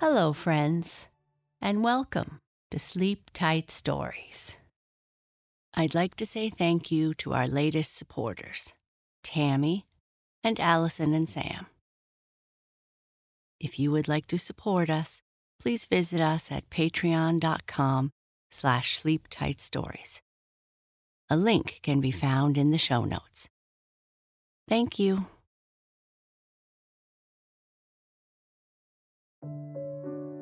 Hello, friends, and welcome to Sleep Tight Stories. I'd like to say thank you to our latest supporters, Tammy and Allison and Sam. If you would like to support us, please visit us at patreon.com slash sleeptightstories. A link can be found in the show notes. Thank you.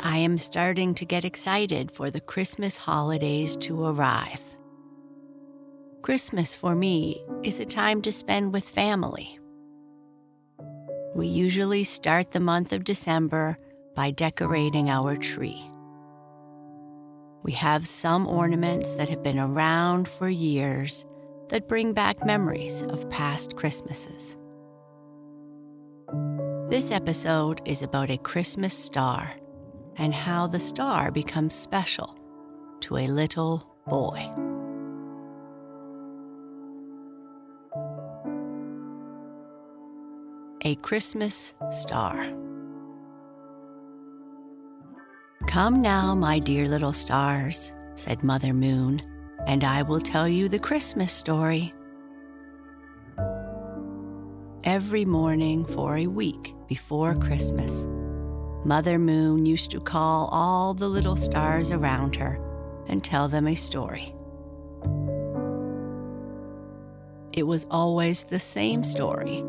I am starting to get excited for the Christmas holidays to arrive. Christmas for me is a time to spend with family. We usually start the month of December by decorating our tree. We have some ornaments that have been around for years that bring back memories of past Christmases. This episode is about a Christmas star and how the star becomes special to a little boy. A Christmas Star. Come now, my dear little stars, said Mother Moon, and I will tell you the Christmas story. Every morning for a week before Christmas, Mother Moon used to call all the little stars around her and tell them a story. It was always the same story,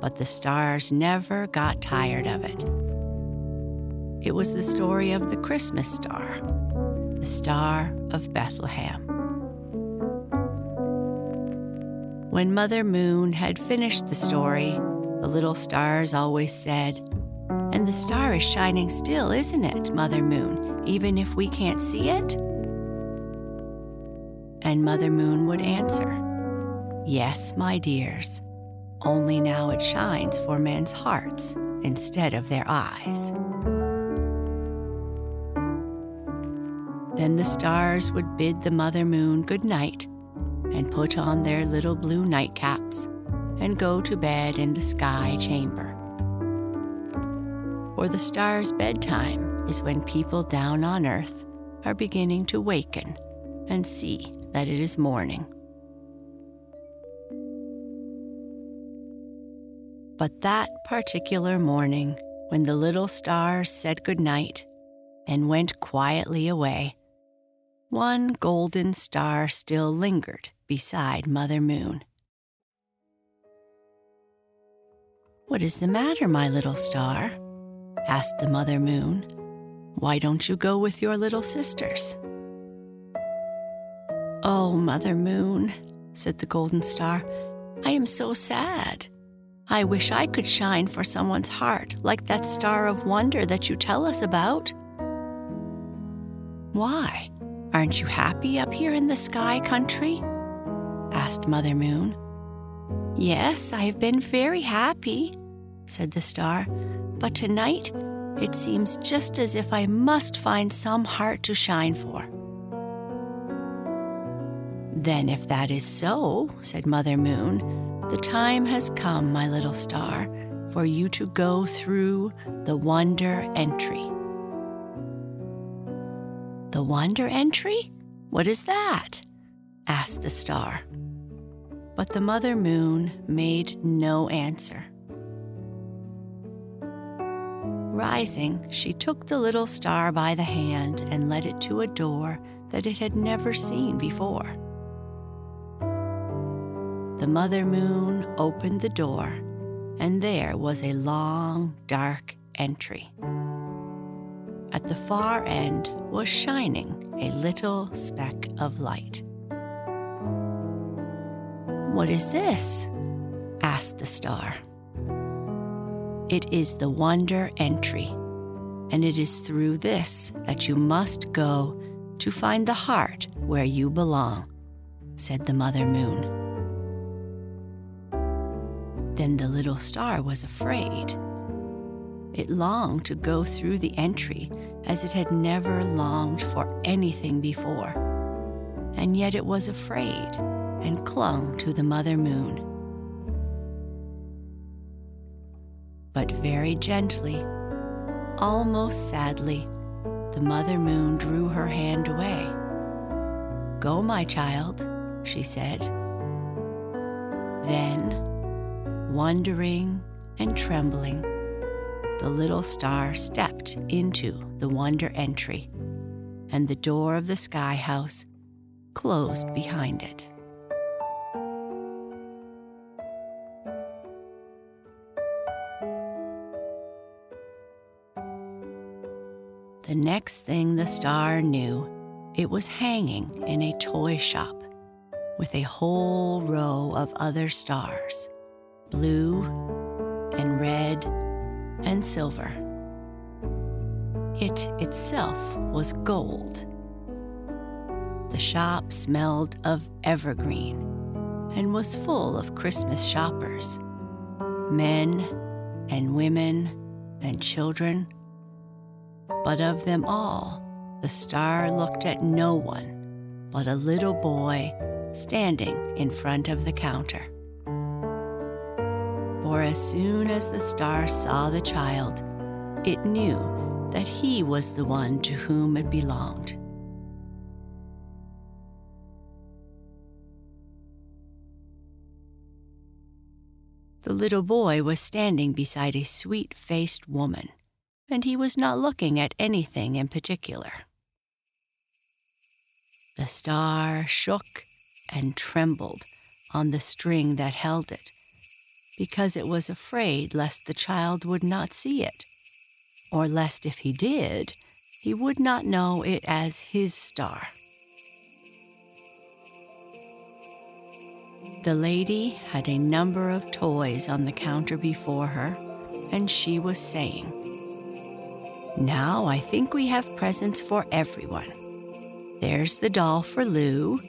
but the stars never got tired of it. It was the story of the Christmas star, the Star of Bethlehem. When Mother Moon had finished the story, the little stars always said, and the star is shining still, isn't it, Mother Moon, even if we can't see it? And Mother Moon would answer, Yes, my dears, only now it shines for men's hearts instead of their eyes. Then the stars would bid the Mother Moon good night and put on their little blue nightcaps and go to bed in the sky chamber or the star's bedtime is when people down on earth are beginning to waken and see that it is morning. But that particular morning, when the little stars said good night and went quietly away, one golden star still lingered beside Mother Moon. What is the matter, my little star? Asked the Mother Moon. Why don't you go with your little sisters? Oh, Mother Moon, said the Golden Star, I am so sad. I wish I could shine for someone's heart like that star of wonder that you tell us about. Why? Aren't you happy up here in the sky country? asked Mother Moon. Yes, I have been very happy, said the star, but tonight it seems just as if I must find some heart to shine for. Then, if that is so, said Mother Moon, the time has come, my little star, for you to go through the wonder entry. The wonder entry? What is that? asked the star. But the Mother Moon made no answer. Rising, she took the little star by the hand and led it to a door that it had never seen before. The Mother Moon opened the door, and there was a long, dark entry. At the far end was shining a little speck of light. What is this? asked the star. It is the wonder entry, and it is through this that you must go to find the heart where you belong, said the Mother Moon. Then the little star was afraid. It longed to go through the entry as it had never longed for anything before. And yet it was afraid and clung to the Mother Moon. But very gently, almost sadly, the Mother Moon drew her hand away. Go, my child, she said. Then, wondering and trembling, the little star stepped into the wonder entry, and the door of the sky house closed behind it. Next thing the star knew, it was hanging in a toy shop with a whole row of other stars blue and red and silver. It itself was gold. The shop smelled of evergreen and was full of Christmas shoppers men and women and children but of them all, the star looked at no one but a little boy standing in front of the counter. For as soon as the star saw the child, it knew that he was the one to whom it belonged. The little boy was standing beside a sweet faced woman and he was not looking at anything in particular. The star shook and trembled on the string that held it, because it was afraid lest the child would not see it, or lest if he did, he would not know it as his star. The lady had a number of toys on the counter before her, and she was saying, now I think we have presents for everyone. There's the doll for Lou,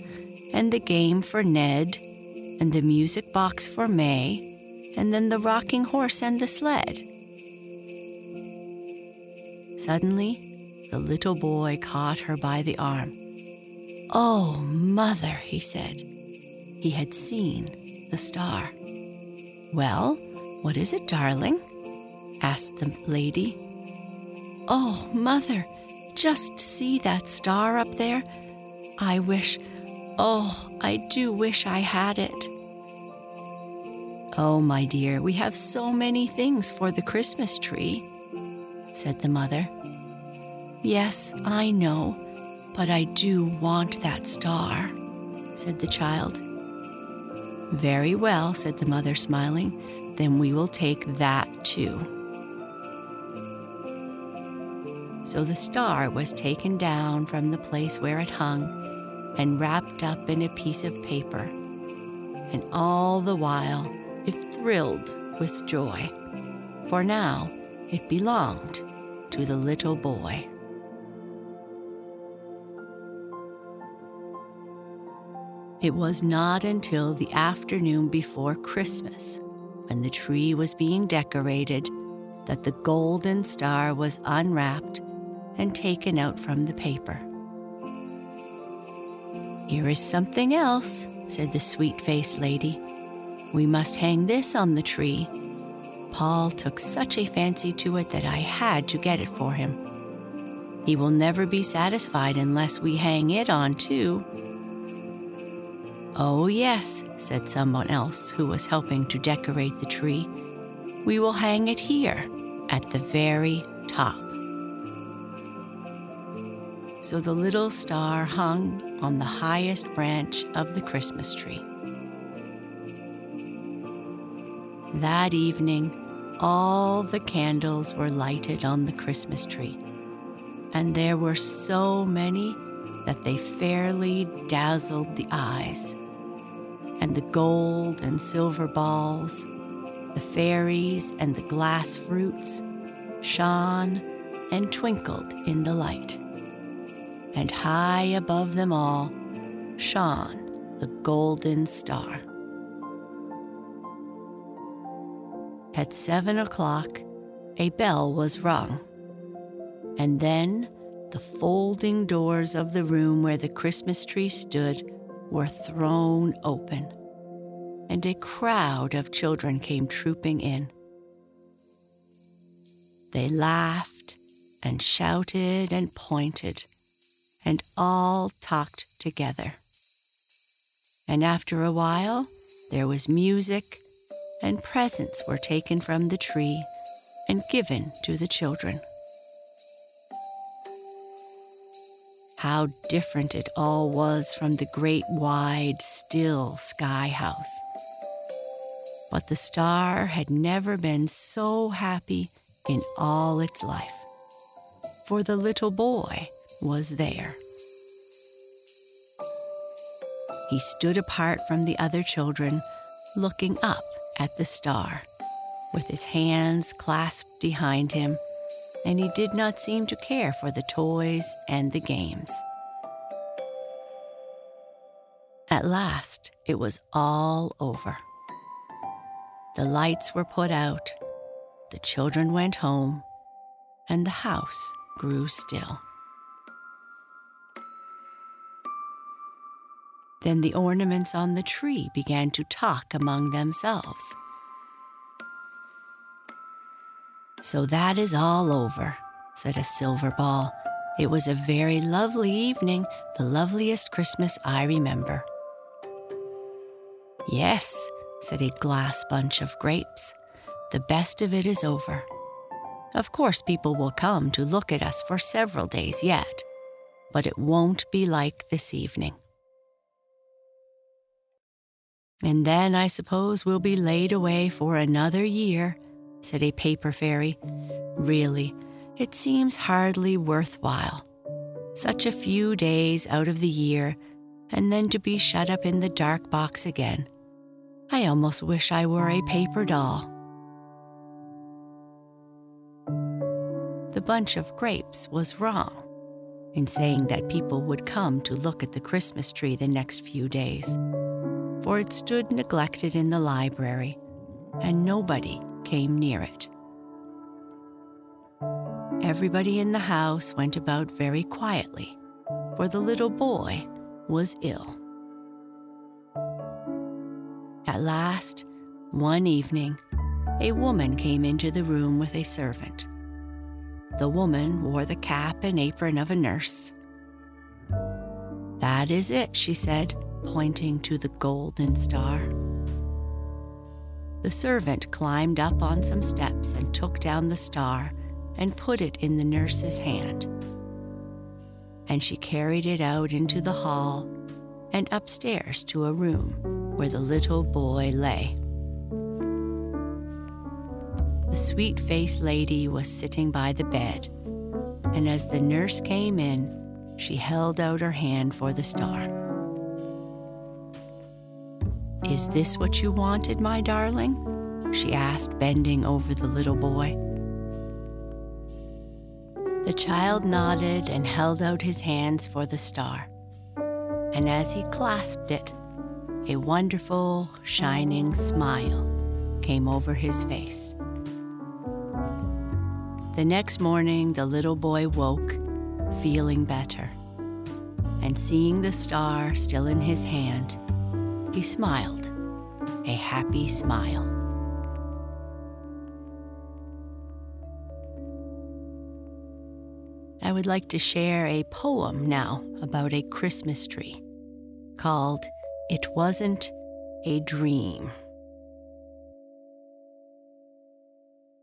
and the game for Ned, and the music box for May, and then the rocking horse and the sled. Suddenly, the little boy caught her by the arm. Oh, mother, he said. He had seen the star. Well, what is it, darling? asked the lady. Oh, Mother, just see that star up there. I wish, oh, I do wish I had it. Oh, my dear, we have so many things for the Christmas tree, said the mother. Yes, I know, but I do want that star, said the child. Very well, said the mother, smiling. Then we will take that too. So the star was taken down from the place where it hung and wrapped up in a piece of paper. And all the while it thrilled with joy, for now it belonged to the little boy. It was not until the afternoon before Christmas, when the tree was being decorated, that the golden star was unwrapped and taken out from the paper. Here is something else, said the sweet faced lady. We must hang this on the tree. Paul took such a fancy to it that I had to get it for him. He will never be satisfied unless we hang it on too. Oh, yes, said someone else who was helping to decorate the tree. We will hang it here at the very top so the little star hung on the highest branch of the Christmas tree. That evening, all the candles were lighted on the Christmas tree, and there were so many that they fairly dazzled the eyes. And the gold and silver balls, the fairies and the glass fruits shone and twinkled in the light and high above them all shone the golden star. At seven o'clock, a bell was rung, and then the folding doors of the room where the Christmas tree stood were thrown open, and a crowd of children came trooping in. They laughed and shouted and pointed, and all talked together. And after a while, there was music, and presents were taken from the tree and given to the children. How different it all was from the great, wide, still sky house. But the star had never been so happy in all its life, for the little boy was there. He stood apart from the other children, looking up at the star, with his hands clasped behind him, and he did not seem to care for the toys and the games. At last, it was all over. The lights were put out, the children went home, and the house grew still. Then the ornaments on the tree began to talk among themselves. So that is all over, said a silver ball. It was a very lovely evening, the loveliest Christmas I remember. Yes, said a glass bunch of grapes. The best of it is over. Of course, people will come to look at us for several days yet, but it won't be like this evening. And then I suppose we'll be laid away for another year, said a paper fairy. Really, it seems hardly worthwhile. Such a few days out of the year, and then to be shut up in the dark box again. I almost wish I were a paper doll. The bunch of grapes was wrong in saying that people would come to look at the Christmas tree the next few days for it stood neglected in the library, and nobody came near it. Everybody in the house went about very quietly, for the little boy was ill. At last, one evening, a woman came into the room with a servant. The woman wore the cap and apron of a nurse. That is it, she said pointing to the golden star. The servant climbed up on some steps and took down the star and put it in the nurse's hand. And she carried it out into the hall and upstairs to a room where the little boy lay. The sweet faced lady was sitting by the bed, and as the nurse came in, she held out her hand for the star. Is this what you wanted, my darling? she asked, bending over the little boy. The child nodded and held out his hands for the star. And as he clasped it, a wonderful, shining smile came over his face. The next morning, the little boy woke, feeling better. And seeing the star still in his hand, he smiled, a happy smile. I would like to share a poem now about a Christmas tree called It Wasn't a Dream.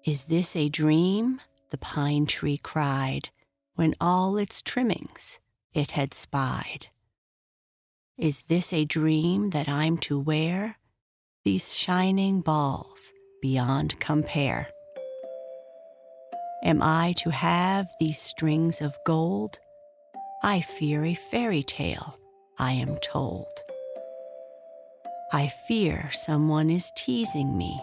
Is this a dream? the pine tree cried, when all its trimmings it had spied. Is this a dream that I'm to wear? These shining balls beyond compare. Am I to have these strings of gold? I fear a fairy tale, I am told. I fear someone is teasing me,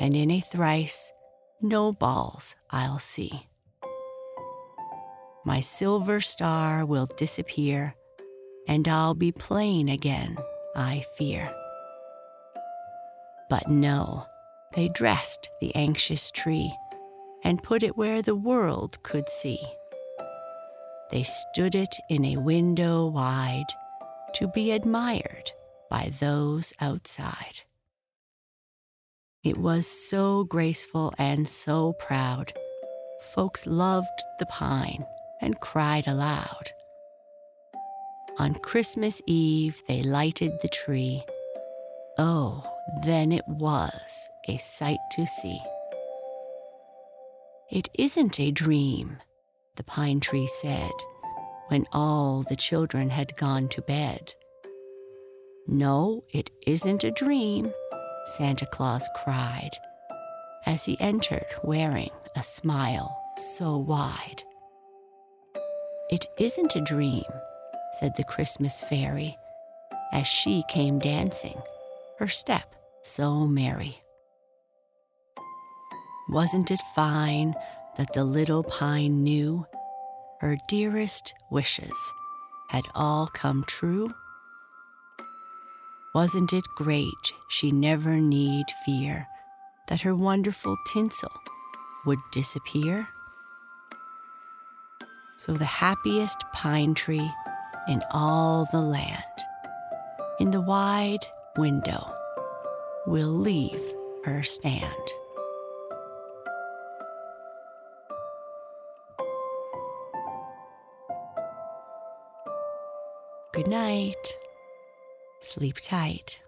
and in a thrice, no balls I'll see. My silver star will disappear and I'll be plain again, I fear. But no, they dressed the anxious tree and put it where the world could see. They stood it in a window wide to be admired by those outside. It was so graceful and so proud folks loved the pine and cried aloud. On Christmas Eve, they lighted the tree. Oh, then it was a sight to see. It isn't a dream, the pine tree said when all the children had gone to bed. No, it isn't a dream, Santa Claus cried as he entered wearing a smile so wide. It isn't a dream, said the Christmas fairy as she came dancing, her step so merry. Wasn't it fine that the little pine knew her dearest wishes had all come true? Wasn't it great she never need fear that her wonderful tinsel would disappear? So the happiest pine tree in all the land, in the wide window, we'll leave her stand. Good night. Sleep tight.